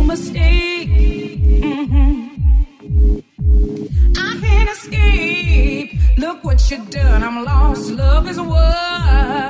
no mistake. Mm-hmm. I can't escape. Look what you've done. I'm lost. Love is what.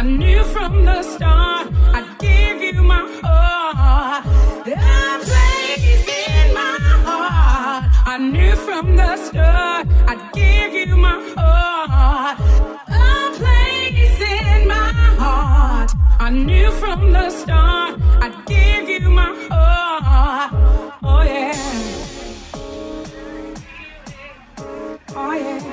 I knew from the start I'd give you my heart. a place in my heart. I knew from the start I'd give you my heart. A place in my heart. I knew from the start I'd give you my heart. Oh yeah. Oh yeah.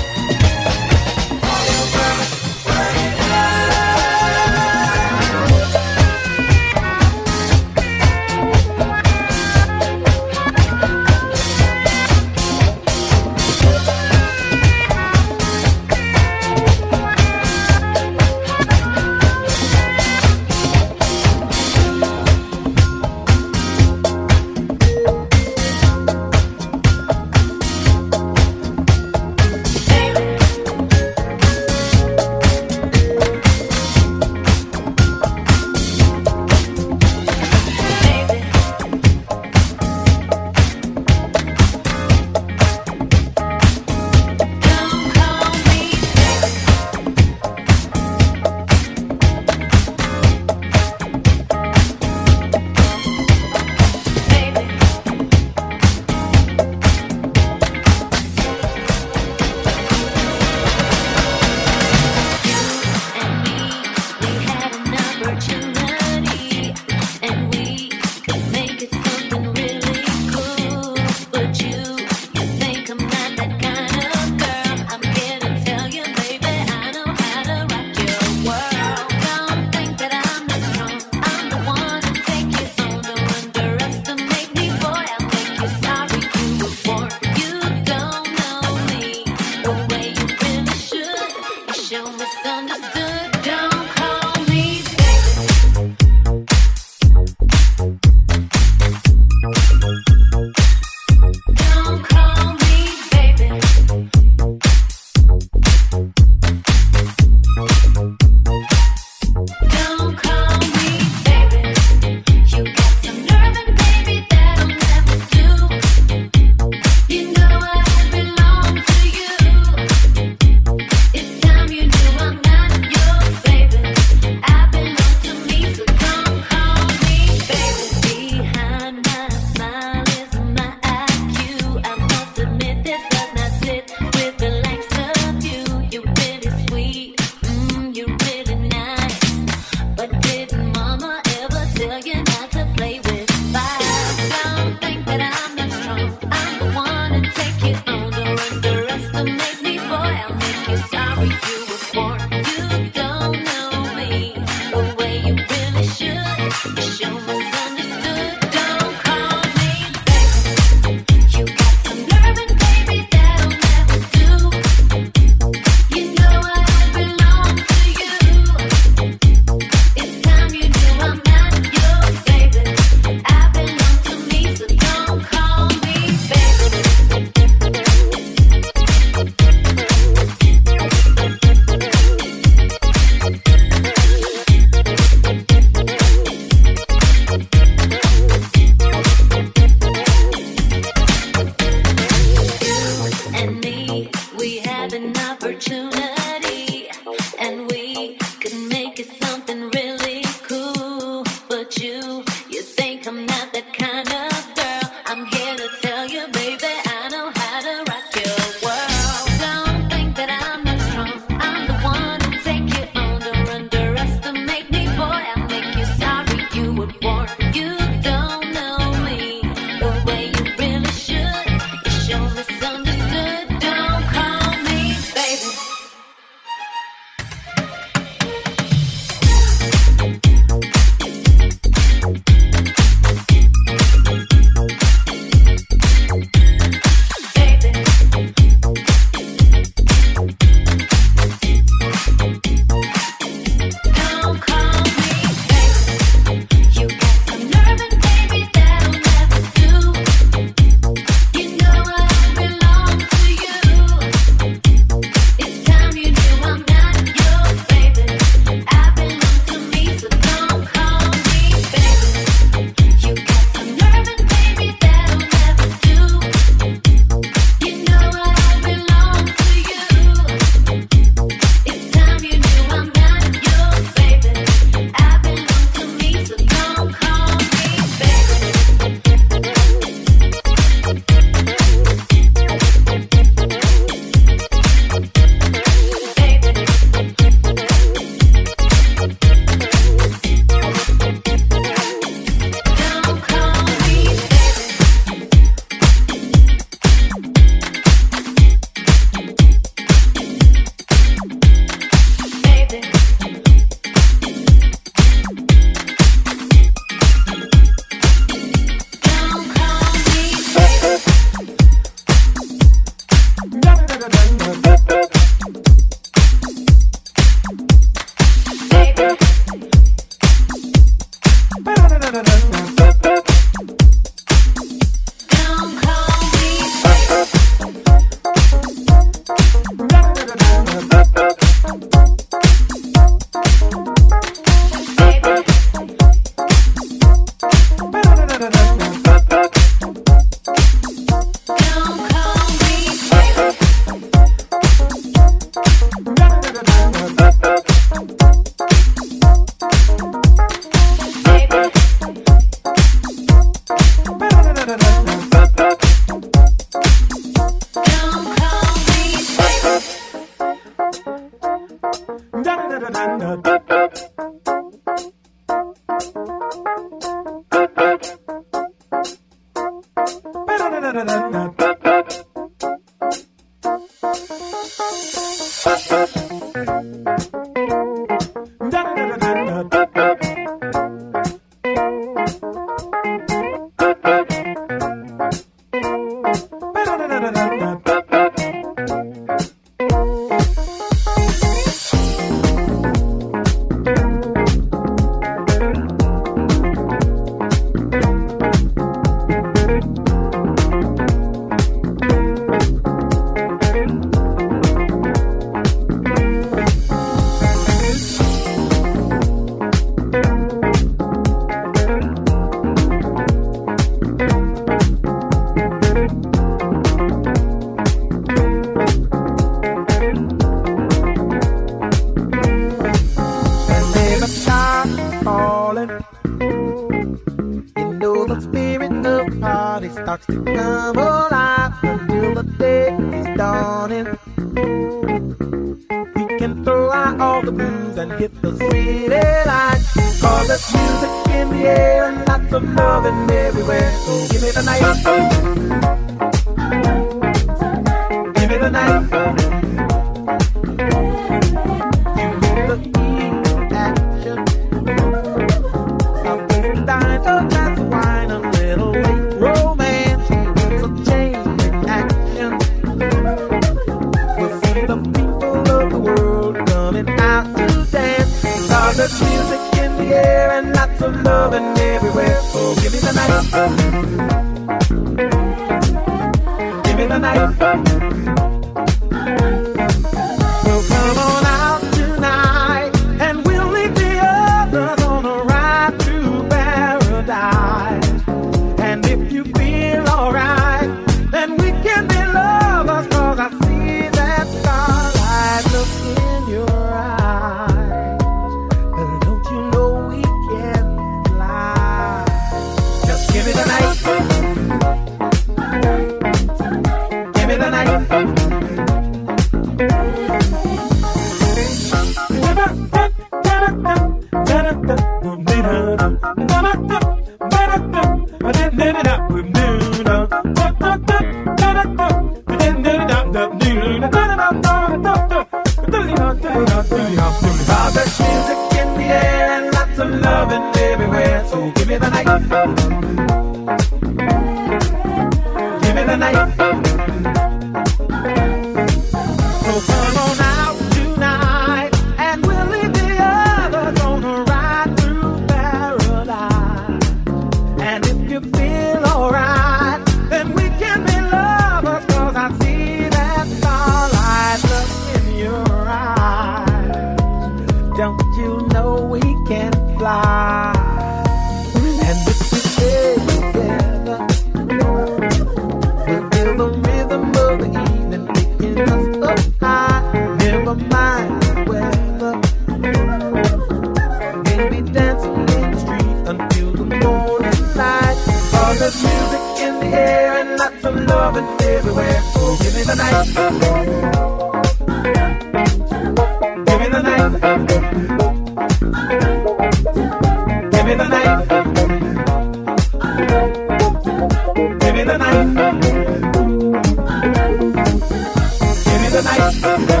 Give